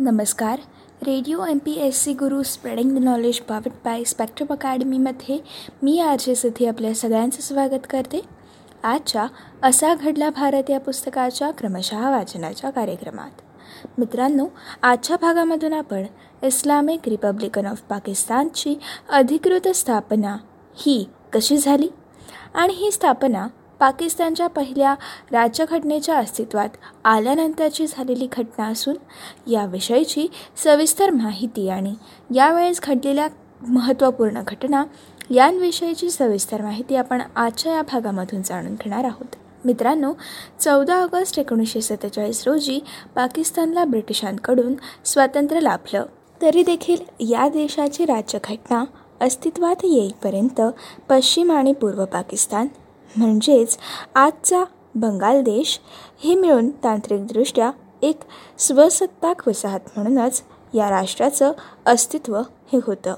नमस्कार. Radio M P S C Guru spreading the knowledge powered by Spectrum अकॅडमीमध्ये मी R J Siddhi आपल्या सगळ्यांचं स्वागत करते. आजच्या असा घडला भारत या पुस्तकाच्या क्रमशः वाचनाच्या कार्यक्रमात. मित्रांनो आजच्या भागामधून आपण इस्लामिक रिपब्लिकन ऑफ पाकिस्तानची अधिकृत स्थापना ही कशी झाली? आणि ही स्थापना पाकिस्तानच्या पहिल्या राज्यघटनेच्या अस्तित्वात आल्यानंतरची झालेली घटना असून याविषयीची सविस्तर माहिती आणि यावेळेस घडलेल्या महत्त्वपूर्ण घटना यांविषयीची सविस्तर माहिती आपण आजच्या या भागामधून जाणून घेणार आहोत. मित्रांनो चौदा ऑगस्ट एकोणीसशे सत्तेचाळीस रोजी पाकिस्तानला ब्रिटिशांकडून स्वातंत्र्य लाभलं. तरी देखील या देशाची राज्यघटना अस्तित्वात येईपर्यंत पश्चिम आणि पूर्व पाकिस्तान म्हणजेच आजचा बंगाल देश हे मिळून तांत्रिकदृष्ट्या एक स्वसत्ताक वसाहत म्हणूनच या राष्ट्राचं अस्तित्व हे होतं.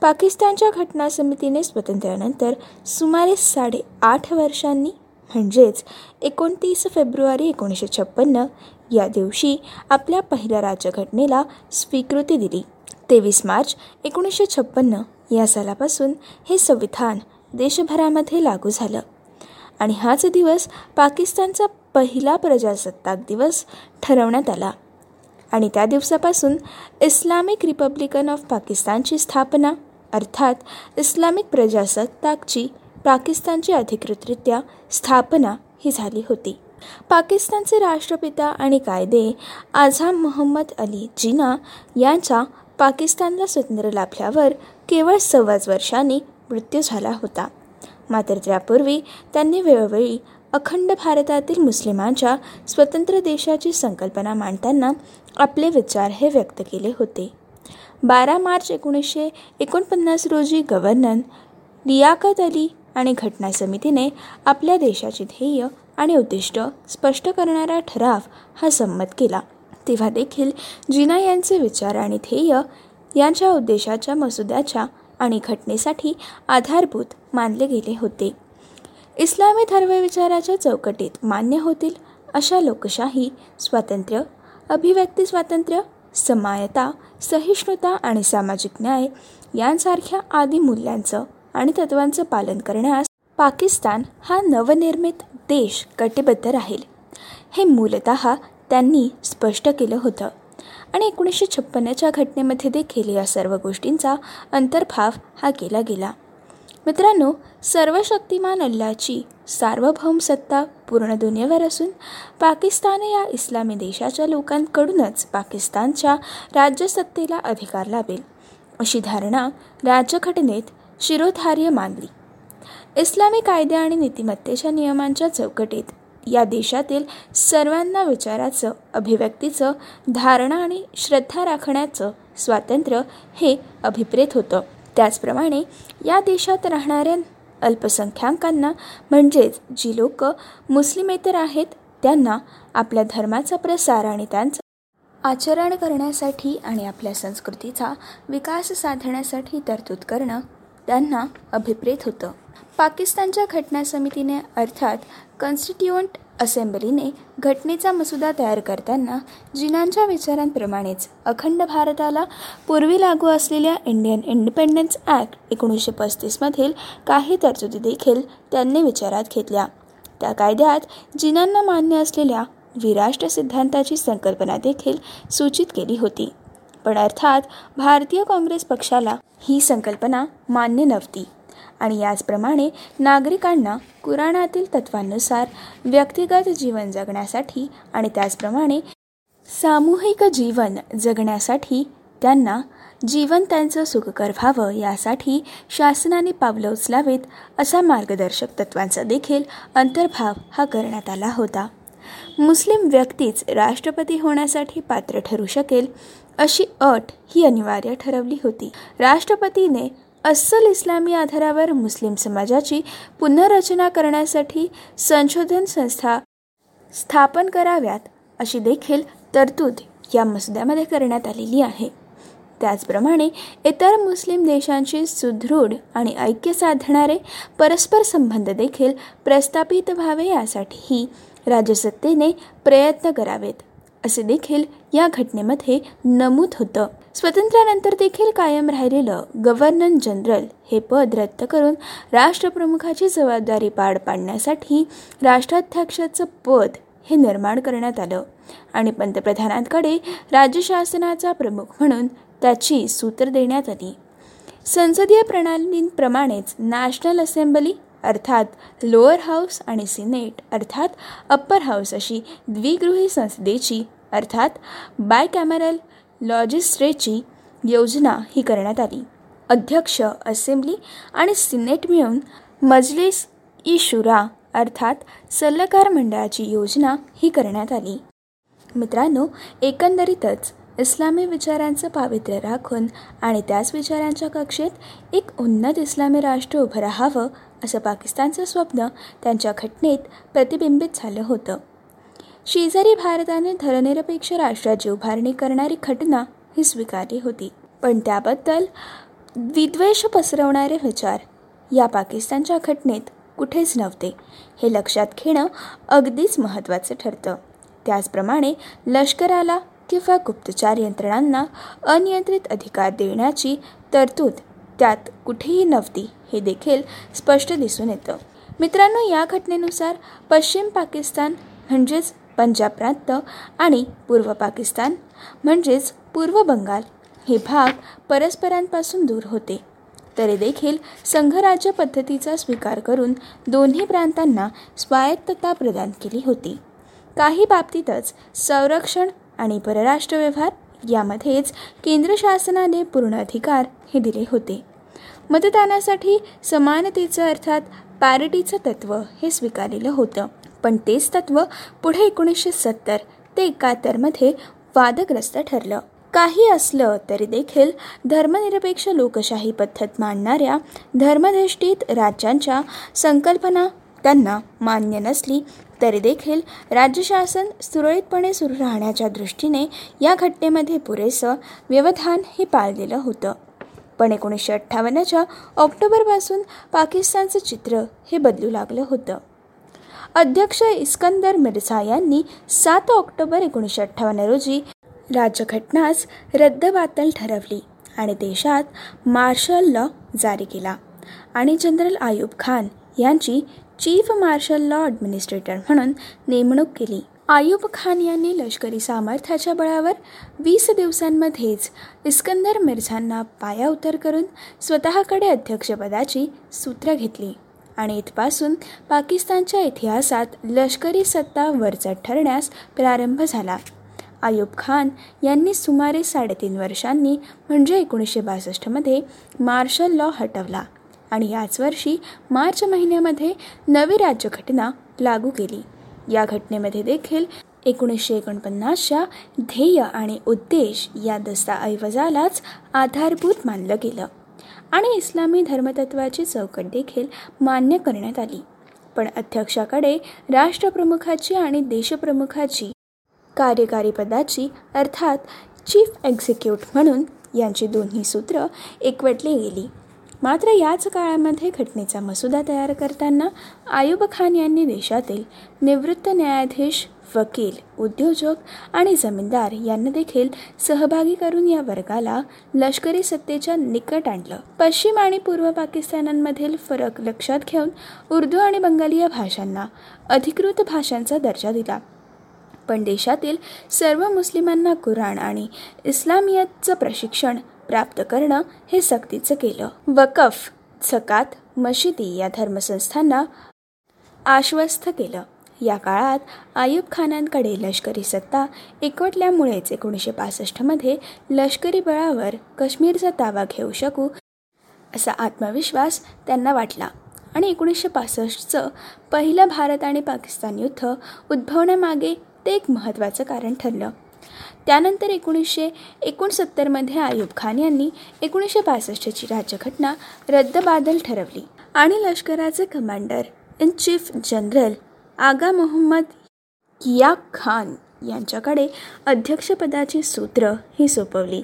पाकिस्तानच्या घटना समितीने स्वातंत्र्यानंतर सुमारे साडेआठ वर्षांनी म्हणजेच एकोणतीस फेब्रुवारी एकोणीसशे छप्पन्न या दिवशी आपल्या पहिल्या राज्यघटनेला स्वीकृती दिली. तेवीस मार्च एकोणीसशे छप्पन्न या सालापासून हे संविधान देशभरामध्ये लागू झालं. आणि हाच दिवस पाकिस्तानचा पहिला प्रजासत्ताक दिवस ठरवण्यात आला. आणि त्या दिवसापासून इस्लामिक रिपब्लिकन ऑफ पाकिस्तानची स्थापना अर्थात इस्लामिक प्रजासत्ताकची पाकिस्तानची अधिकृतरित्या स्थापना ही झाली होती. पाकिस्तानचे राष्ट्रपिता आणि कायदे आझाम मोहम्मद अली जिना यांच्या पाकिस्तानला स्वातंत्र्य लाभल्यावर केवळ सव्वाच वर्षांनी मृत्यू झाला होता. मात्र त्यापूर्वी त्यांनी वेळोवेळी अखंड भारतातील मुस्लिमांच्या स्वतंत्र देशाची संकल्पना मांडताना आपले विचार हे व्यक्त केले होते. बारा मार्च एकोणीसशे एकोणपन्नास रोजी गव्हर्नर लियाकत अली आणि घटना समितीने आपल्या देशाचे ध्येय आणि उद्दिष्ट स्पष्ट करणारा ठराव हा संमत केला. तेव्हा देखील जिना यांचे विचार आणि ध्येय यांच्या उद्देशाच्या मसुद्याच्या आणि घटनेसाठी आधारभूत मानले गेले होते. इस्लामी धर्मविचाराच्या चौकटीत मान्य होतील अशा लोकशाही स्वातंत्र्य अभिव्यक्ती स्वातंत्र्य समायता सहिष्णुता आणि सामाजिक न्याय यांसारख्या आदी मूल्यांचं आणि तत्वांचं पालन करण्यास पाकिस्तान हा नवनिर्मित देश कटिबद्ध राहील. हे मूलत त्यांनी स्पष्ट केलं होतं. आणि एकोणीसशे छप्पन्नच्या घटनेमध्ये देखील या सर्व गोष्टींचा अंतर्भाव हा केला गेला. मित्रांनो सर्वशक्तिमान अल्लाची सार्वभौम सत्ता पूर्ण दुनियेवर असून पाकिस्तान या इस्लामी देशाच्या लोकांकडूनच पाकिस्तानच्या राज्यसत्तेला अधिकार लाभेल अशी धारणा राज्यघटनेत शिरोधार्य मानली. इस्लामी कायदे आणि नीतिमत्तेच्या नियमांच्या चौकटीत या देशातील सर्वांना विचाराचं अभिव्यक्तीचं धारणा आणि श्रद्धा राखण्याचं स्वातंत्र्य हे अभिप्रेत होतं. त्याचप्रमाणे या देशात राहणाऱ्या अल्पसंख्याकांना म्हणजेच जी लोक मुस्लिमेतर आहेत त्यांना आपल्या धर्माचा प्रसार आणि त्यांचं आचरण करण्यासाठी आणि आपल्या संस्कृतीचा विकास साधण्यासाठी तरतूद करणं त्यांना अभिप्रेत होतं. पाकिस्तानच्या घटना समितीने अर्थात कॉन्स्टिट्युअंट असेंब्लीने घटनेचा मसुदा तयार करताना जिनांच्या विचारांप्रमाणेच अखंड भारताला पूर्वी लागू असलेल्या इंडियन इंडिपेंडन्स ॲक्ट एकोणीसशे पस्तीसमधील काही तरतुदी देखील त्यांनी विचारात घेतल्या. त्या कायद्यात जिनांना मान्य असलेल्या विराष्ट्र सिद्धांताची संकल्पना देखील सूचित केली होती. पण अर्थात भारतीय काँग्रेस पक्षाला ही संकल्पना मान्य नव्हती. आणि याचप्रमाणे नागरिकांना कुराणातील तत्वांनुसार व्यक्तिगत जीवन जगण्यासाठी आणि त्याचप्रमाणे सामूहिक जीवन जगण्यासाठी त्यांना जीवन त्यांचं सुखकर व्हावं यासाठी शासनाने पावलं उचलावीत असा मार्गदर्शक तत्वांचा देखील अंतर्भाव हा करण्यात आला होता. मुस्लिम व्यक्तीच राष्ट्रपती होण्यासाठी पात्र ठरू शकेल अशी अट ही अनिवार्य ठरवली होती. राष्ट्रपतीने अस्सल इस्लामी आधारावर मुस्लिम समाजाची पुनर्रचना करण्यासाठी संशोधन संस्था स्थापन कराव्यात अशी देखील तरतूद या मसुद्यामध्ये करण्यात आलेली आहे. त्याचप्रमाणे इतर मुस्लिम देशांशी सुदृढ आणि ऐक्य साधणारे परस्पर संबंध देखील प्रस्थापित व्हावे यासाठीही राजसत्तेने प्रयत्न करावेत असे देखील या घटनेमध्ये नमूद होतं. स्वातंत्र्यानंतर देखील कायम राहिलेलं गव्हर्नर जनरल हे पद रद्द करून राष्ट्रप्रमुखाची जबाबदारी पार पाडण्यासाठी राष्ट्राध्यक्षाचं पद हे निर्माण करण्यात आलं. आणि पंतप्रधानांकडे राज्यशासनाचा प्रमुख म्हणून त्याची सूत्र देण्यात आली. संसदीय प्रणालींप्रमाणेच नॅशनल असेंब्ली अर्थात लोअर हाऊस आणि सिनेट अर्थात अप्पर हाऊस अशी द्विगृही संसदेची अर्थात बायकॅमेरल लॉजिस्ट्रेची योजना ही करण्यात आली. अध्यक्ष असेंब्ली आणि सिनेट मिळून मजलिस ई शुरा अर्थात सल्लागार मंडळाची योजना ही करण्यात आली. मित्रांनो एकंदरीतच इस्लामी विचारांचं पावित्र्य राखून आणि त्याच विचारांच्या कक्षेत एक उन्नत इस्लामी राष्ट्र उभं राहावं असं पाकिस्तानचं स्वप्न त्यांच्या घटनेत प्रतिबिंबित झालं होतं. शेजारी भारताने धर्मनिरपेक्ष राष्ट्राची उभारणी करणारी घटना ही स्वीकारली होती. पण त्याबद्दल विद्वेष पसरवणारे विचार या पाकिस्तानच्या घटनेत कुठेच नव्हते हे लक्षात घेणं अगदीच महत्त्वाचं ठरतं. त्याचप्रमाणे लष्कराला किंवा गुप्तचार यंत्रणांना अनियंत्रित अधिकार देण्याची तरतूद त्यात कुठेही नव्हती हे देखील स्पष्ट दिसून येतं. मित्रांनो या घटनेनुसार पश्चिम पाकिस्तान म्हणजेच पंजाब प्रांत आणि पूर्व पाकिस्तान म्हणजेच पूर्व बंगाल हे भाग परस्परांपासून दूर होते. तरी देखील संघराज्य पद्धतीचा स्वीकार करून दोन्ही प्रांतांना स्वायत्तता प्रदान केली होती. काही बाबतीतच संरक्षण आणि परराष्ट्र व्यवहार यामध्येच केंद्र शासनाने पूर्ण अधिकार हे दिले होते. मतदानासाठी समानतेचं अर्थात पॅरिटीचं तत्त्व हे स्वीकारलेलं होतं. पण तेच तत्त्व पुढे एकोणीसशे सत्तर ते एकाहत्तरमध्ये वादग्रस्त ठरलं. काही असलं तरी देखील धर्मनिरपेक्ष लोकशाही पद्धत मांडणाऱ्या धर्मधिष्ठित राज्यांच्या संकल्पना त्यांना मान्य नसली तरी देखील राज्यशासन सुरळीतपणे सुरू राहण्याच्या दृष्टीने या घटनेमध्ये पुरेसं व्यवधान हे पाळलेलं होतं. पण एकोणीसशे अठ्ठावन्नच्या ऑक्टोबरपासून पाकिस्तानचं चित्र हे बदलू लागलं होतं. अध्यक्ष इस्कंदर मिर्झा यांनी सात ऑक्टोबर एकोणीसशे अठ्ठावन्न रोजी राज्यघटनास रद्दबातल ठरवली आणि देशात मार्शल लॉ जारी केला. आणि जनरल आयूब खान यांची चीफ मार्शल लॉ ॲडमिनिस्ट्रेटर म्हणून नेमणूक केली. आयूब खान यांनी लष्करी सामर्थ्याच्या बळावर वीस दिवसांमध्येच इस्कंदर मिर्झांना पाया उतर करून स्वतःकडे अध्यक्षपदाची सूत्र घेतली. आणि इथपासून पाकिस्तानच्या इतिहासात लष्करी सत्ता वरचढ ठरण्यास प्रारंभ झाला. आयूब खान यांनी सुमारे साडेतीन वर्षांनी म्हणजे एकोणीसशे बासष्टमध्ये मार्शल लॉ हटवला आणि याच वर्षी मार्च महिन्यामध्ये नवी राज्यघटना लागू केली. या घटनेमध्ये देखील एकोणीसशे एकोणपन्नासच्या ध्येय आणि उद्देश या दस्तऐवजालाच आधारभूत मानलं गेलं. आणि इस्लामी धर्मतत्वाची चौकट देखील मान्य करण्यात आली. पण अध्यक्षाकडे राष्ट्रप्रमुखाची आणि देशप्रमुखाची कार्यकारी पदाची अर्थात चीफ एक्झिक्यूट म्हणून यांची दोन्ही सूत्र एकवटली गेली. मात्र याच काळामध्ये घटनेचा मसुदा तयार करताना आयुब खान यांनी देशातील निवृत्त न्यायाधीश वकील उद्योजक आणि जमीनदार यांना देखील सहभागी करून या वर्गाला लष्करी सत्तेच्या निकट आणलं. पश्चिम आणि पूर्व पाकिस्तानांमधील फरक लक्षात घेऊन उर्दू आणि बंगाली या भाषांना अधिकृत भाषांचा दर्जा दिला. पण देशातील सर्व मुस्लिमांना कुराण आणि इस्लामियतचं प्रशिक्षण प्राप्त करणं हे सक्तीचं केलं. वकफ झकात मशिदी या धर्मसंस्थांना आश्वस्त केलं. या काळात आयुब खानांकडे लष्करी सत्ता एकवटल्यामुळेच एकोणीसशे पासष्टमध्ये लष्करी बळावर काश्मीरचा ताबा घेऊ शकू असा आत्मविश्वास त्यांना वाटला. आणि एकोणीसशे पासष्टचं पहिलं भारत आणि पाकिस्तान युद्ध उद्भवण्यामागे ते एक महत्त्वाचं कारण ठरलं. त्यानंतर एकोणीसशे एकोणसत्तरमध्ये आयुब खान यांनी एकोणीसशे पासष्टची राज्यघटना रद्दबादल ठरवली. आणि लष्कराचे commander in chief general Agha Mohammad Yahya Khan यांच्याकडे अध्यक्षपदाची सूत्र ही सोपवली.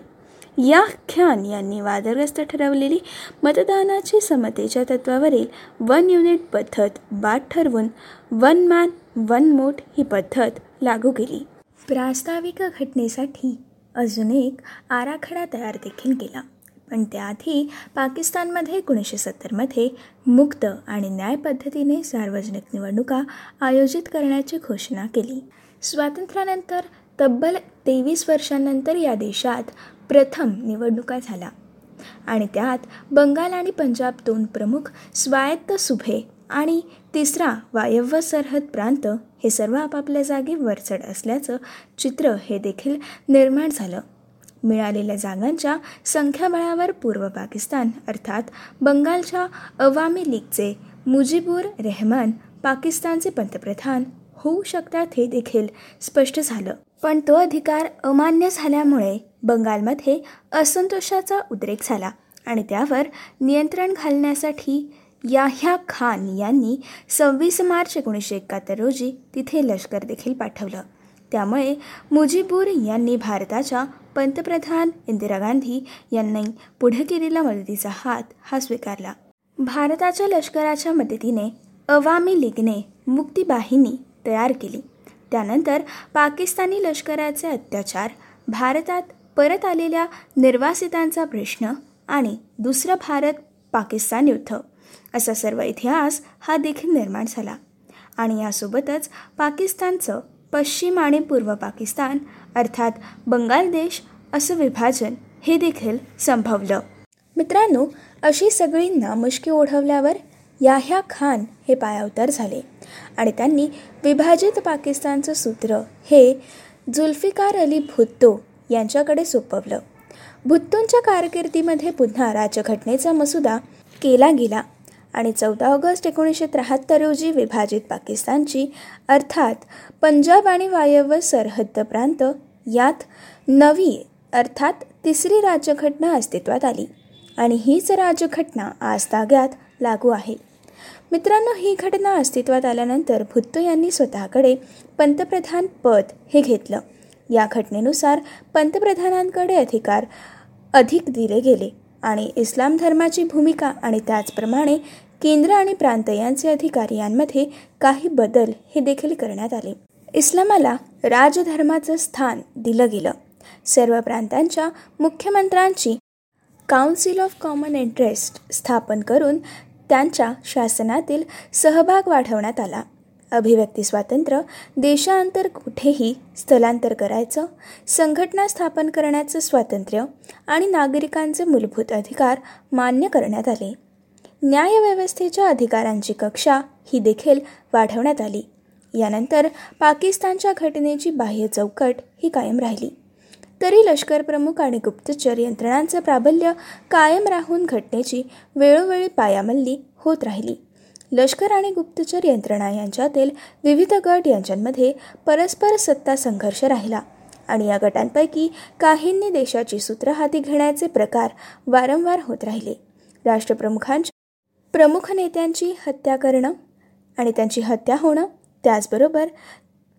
या खान यांनी वादग्रस्त ठरवलेली मतदानाची समतेच्या तत्वावरील वन युनिट पद्धत बाद ठरवून वन मॅन वन मोट ही पद्धत लागू केली. प्रास्ताविक घटनेसाठी अजून एक आराखडा तयार देखील केला. पण त्याआधी पाकिस्तानमध्ये एकोणीसशे सत्तरमध्ये मुक्त आणि न्याय पद्धतीने सार्वजनिक निवडणुका आयोजित करण्याची घोषणा केली. स्वातंत्र्यानंतर तब्बल तेवीस वर्षांनंतर या देशात प्रथम निवडणुका झाल्या. आणि त्यात बंगाल आणि पंजाब दोन प्रमुख स्वायत्त सुभे आणि तिसरा वायव्य सरहद प्रांत हे सर्व आपापल्या जागी वरचढ असल्याचं चित्र हे देखील निर्माण झालं. मिळालेल्या जागांच्या संख्याबळावर पूर्व पाकिस्तान अर्थात बंगालच्या अवामी लीगचे मुजीबुर रेहमान पाकिस्तानचे पंतप्रधान होऊ शकतात हे देखील स्पष्ट झालं. पण तो अधिकार अमान्य झाल्यामुळे बंगालमध्ये असंतोषाचा उद्रेक झाला आणि त्यावर नियंत्रण घालण्यासाठी याह्या खान यांनी सव्वीस मार्च एकोणीसशे एकाहत्तर रोजी तिथे लष्कर देखील पाठवलं. त्यामुळे मुजीबूर यांनी भारताच्या पंतप्रधान इंदिरा गांधी यांनी पुढे केलेला मदतीचा हात हा स्वीकारला. भारताच्या लष्कराच्या मदतीने अवामी लीगने मुक्तीबाहिनी तयार केली. त्यानंतर पाकिस्तानी लष्कराचे अत्याचार भारतात परत आलेल्या निर्वासितांचा प्रश्न आणि दुसरं भारत पाकिस्तान युद्ध असा सर्व इतिहास हा देखील निर्माण झाला. आणि यासोबतच पाकिस्तानचं पश्चिम आणि पूर्व पाकिस्तान अर्थात बंगाल देश असं विभाजन हे देखील संभवलं. मित्रांनो अशी सगळी नामुष्की ओढवल्यावर याह्या खान हे पायावतर झाले आणि त्यांनी विभाजित पाकिस्तानचं सूत्र हे जुल्फिकार अली भुत्तो यांच्याकडे सोपवलं. भुत्तोंच्या कारकिर्दीमध्ये पुन्हा राजघटनेचा मसुदा केला गेला. आणि चौदा ऑगस्ट एकोणीसशे त्र्याहत्तर रोजी विभाजित पाकिस्तानची अर्थात पंजाब आणि वायव्य सरहद्द प्रांत यात नवी अर्थात तिसरी राज्यघटना अस्तित्वात आली. आणि हीच राज्यघटना आज ताग्यात लागू आहे. मित्रांनो ही घटना अस्तित्वात आल्यानंतर भुत्तो यांनी स्वतःकडे पंतप्रधान पद हे घेतलं. या घटनेनुसार पंतप्रधानांकडे अधिकार अधिक दिले गेले. आणि इस्लाम धर्माची भूमिका आणि त्याचप्रमाणे केंद्र आणि प्रांत यांचे अधिकार यांमध्ये काही बदल हे देखील करण्यात आले. इस्लामाला राजधर्माचं स्थान दिलं गेलं. सर्व प्रांतांच्या मुख्यमंत्र्यांची काउन्सिल ऑफ कॉमन इंटरेस्ट स्थापन करून त्यांच्या शासनातील सहभाग वाढवण्यात आला. अभिव्यक्ती स्वातंत्र्य देशांतर कुठेही स्थलांतर करायचं संघटना स्थापन करण्याचं स्वातंत्र्य आणि नागरिकांचे मूलभूत अधिकार मान्य करण्यात आले. न्यायव्यवस्थेच्या अधिकारांची कक्षा ही देखील वाढवण्यात आली. यानंतर पाकिस्तानच्या घटनेची बाह्य चौकट ही कायम राहिली. तरी लष्कर प्रमुख आणि गुप्तचर यंत्रणांचं प्राबल्य कायम राहून घटनेची वेळोवेळी पायामल्ली होत राहिली. लष्कर आणि गुप्तचर यंत्रणा यांच्यातील विविध गट यांच्यामध्ये परस्पर सत्ता संघर्ष राहिला. आणि या गटांपैकी काहींनी देशाची सूत्र हाती घेण्याचे प्रकार वारंवार होत राहिले. राष्ट्रप्रमुखांच्या प्रमुख नेत्यांची हत्या करणं आणि त्यांची हत्या होणं त्याचबरोबर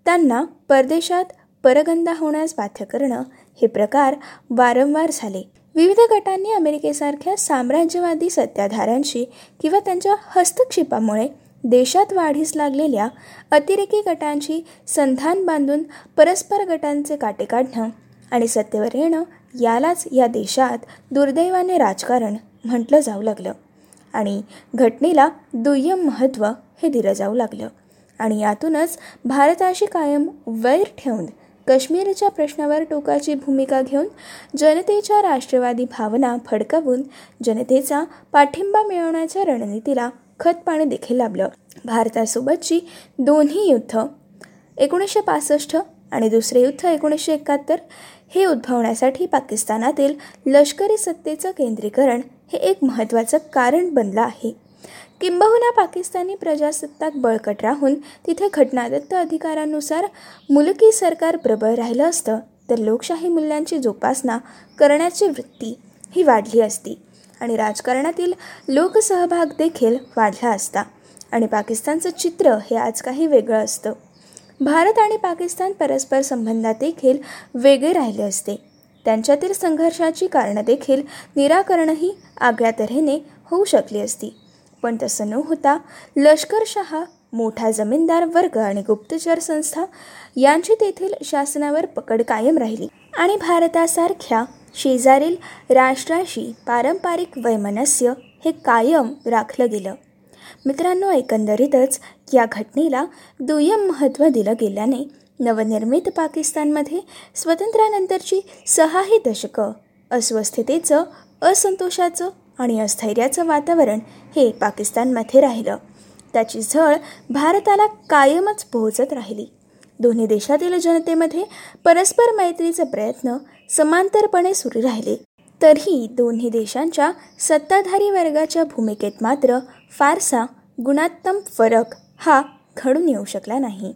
त्यांना परदेशात परगंदा होण्यास बाध्य करणं हे प्रकार वारंवार झाले. विविध गटांनी अमेरिकेसारख्या साम्राज्यवादी सत्ताधाऱ्यांशी किंवा त्यांच्या हस्तक्षेपामुळे देशात वाढीस लागलेल्या अतिरेकी गटांची संधान बांधून परस्पर गटांचे काटे काढणं आणि सत्तेवर येणं यालाच या देशात दुर्दैवाने राजकारण म्हटलं जाऊ लागलं. आणि घटनेला दुय्यम महत्त्व हे दिलं जाऊ लागलं. आणि यातूनच भारताशी कायम वैर ठेवून काश्मीरच्या प्रश्नावर टोकाची भूमिका घेऊन जनतेच्या राष्ट्रवादी भावना फडकवून जनतेचा पाठिंबा मिळवण्याच्या रणनीतीला खतपाणी देखील लाभलं. भारतासोबतची दोन्ही युद्ध एकोणीसशे पासष्ट आणि दुसरे युद्ध एकोणीसशे एकाहत्तर हे उद्भवण्यासाठी पाकिस्तानातील लष्करी सत्तेचं केंद्रीकरण हे एक महत्त्वाचं कारण बनलं आहे. किंबहुना पाकिस्तानी प्रजासत्ताक बळकट राहून तिथे घटनादत्त अधिकारानुसार मुलकी सरकार प्रबळ राहिलं असतं तर लोकशाही मूल्यांची जोपासना करण्याची वृत्ती ही वाढली असती आणि राजकारणातील लोकसहभाग देखील वाढला असता. आणि पाकिस्तानचं चित्र हे आज काही वेगळं असतं. भारत आणि पाकिस्तान परस्पर संबंधात देखील वेगळे राहिले असते. त्यांच्यातील संघर्षाची कारणं देखील निराकरणही आगळ्या तऱ्हेने होऊ शकली असती. पण तसं न होता लष्करशहा मोठा जमीनदार वर्ग आणि गुप्तचर संस्था यांची तेथील शासनावर पकड कायम राहिली आणि भारतासारख्या शेजारील राष्ट्राशी पारंपरिक वैमनस्य हे कायम राखलं गेलं. मित्रांनो एकंदरीतच या घटनेला दुय्यम महत्त्व दिलं गेल्याने नवनिर्मित पाकिस्तानमध्ये स्वातंत्र्यानंतरची सहाही दशकं अस्वस्थतेचं असंतोषाचं आणि अस्थैर्याचं वातावरण हे पाकिस्तानमध्ये राहिलं. त्याची झळ भारताला कायमच पोहोचत राहिली. दोन्ही देशातील जनतेमध्ये परस्पर मैत्रीचे प्रयत्न समांतरपणे सुरू राहिले. तरीही दोन्ही देशांच्या सत्ताधारी वर्गाच्या भूमिकेत मात्र फारसा गुणात्तम फरक हा घडून येऊ शकला नाही.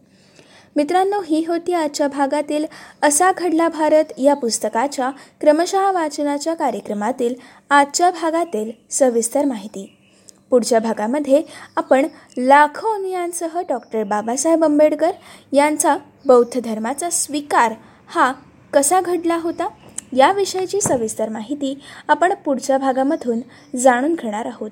मित्रांनो ही होती आजच्या भागातील असा घडला भारत या पुस्तकाच्या क्रमशः वाचनाच्या कार्यक्रमातील आजच्या भागातील सविस्तर माहिती. पुढच्या भागामध्ये आपण लाखो अनुयांसह डॉक्टर बाबासाहेब आंबेडकर यांचा बौद्ध धर्माचा स्वीकार हा कसा घडला होता याविषयीची सविस्तर माहिती आपण पुढच्या भागामधून जाणून घेणार आहोत.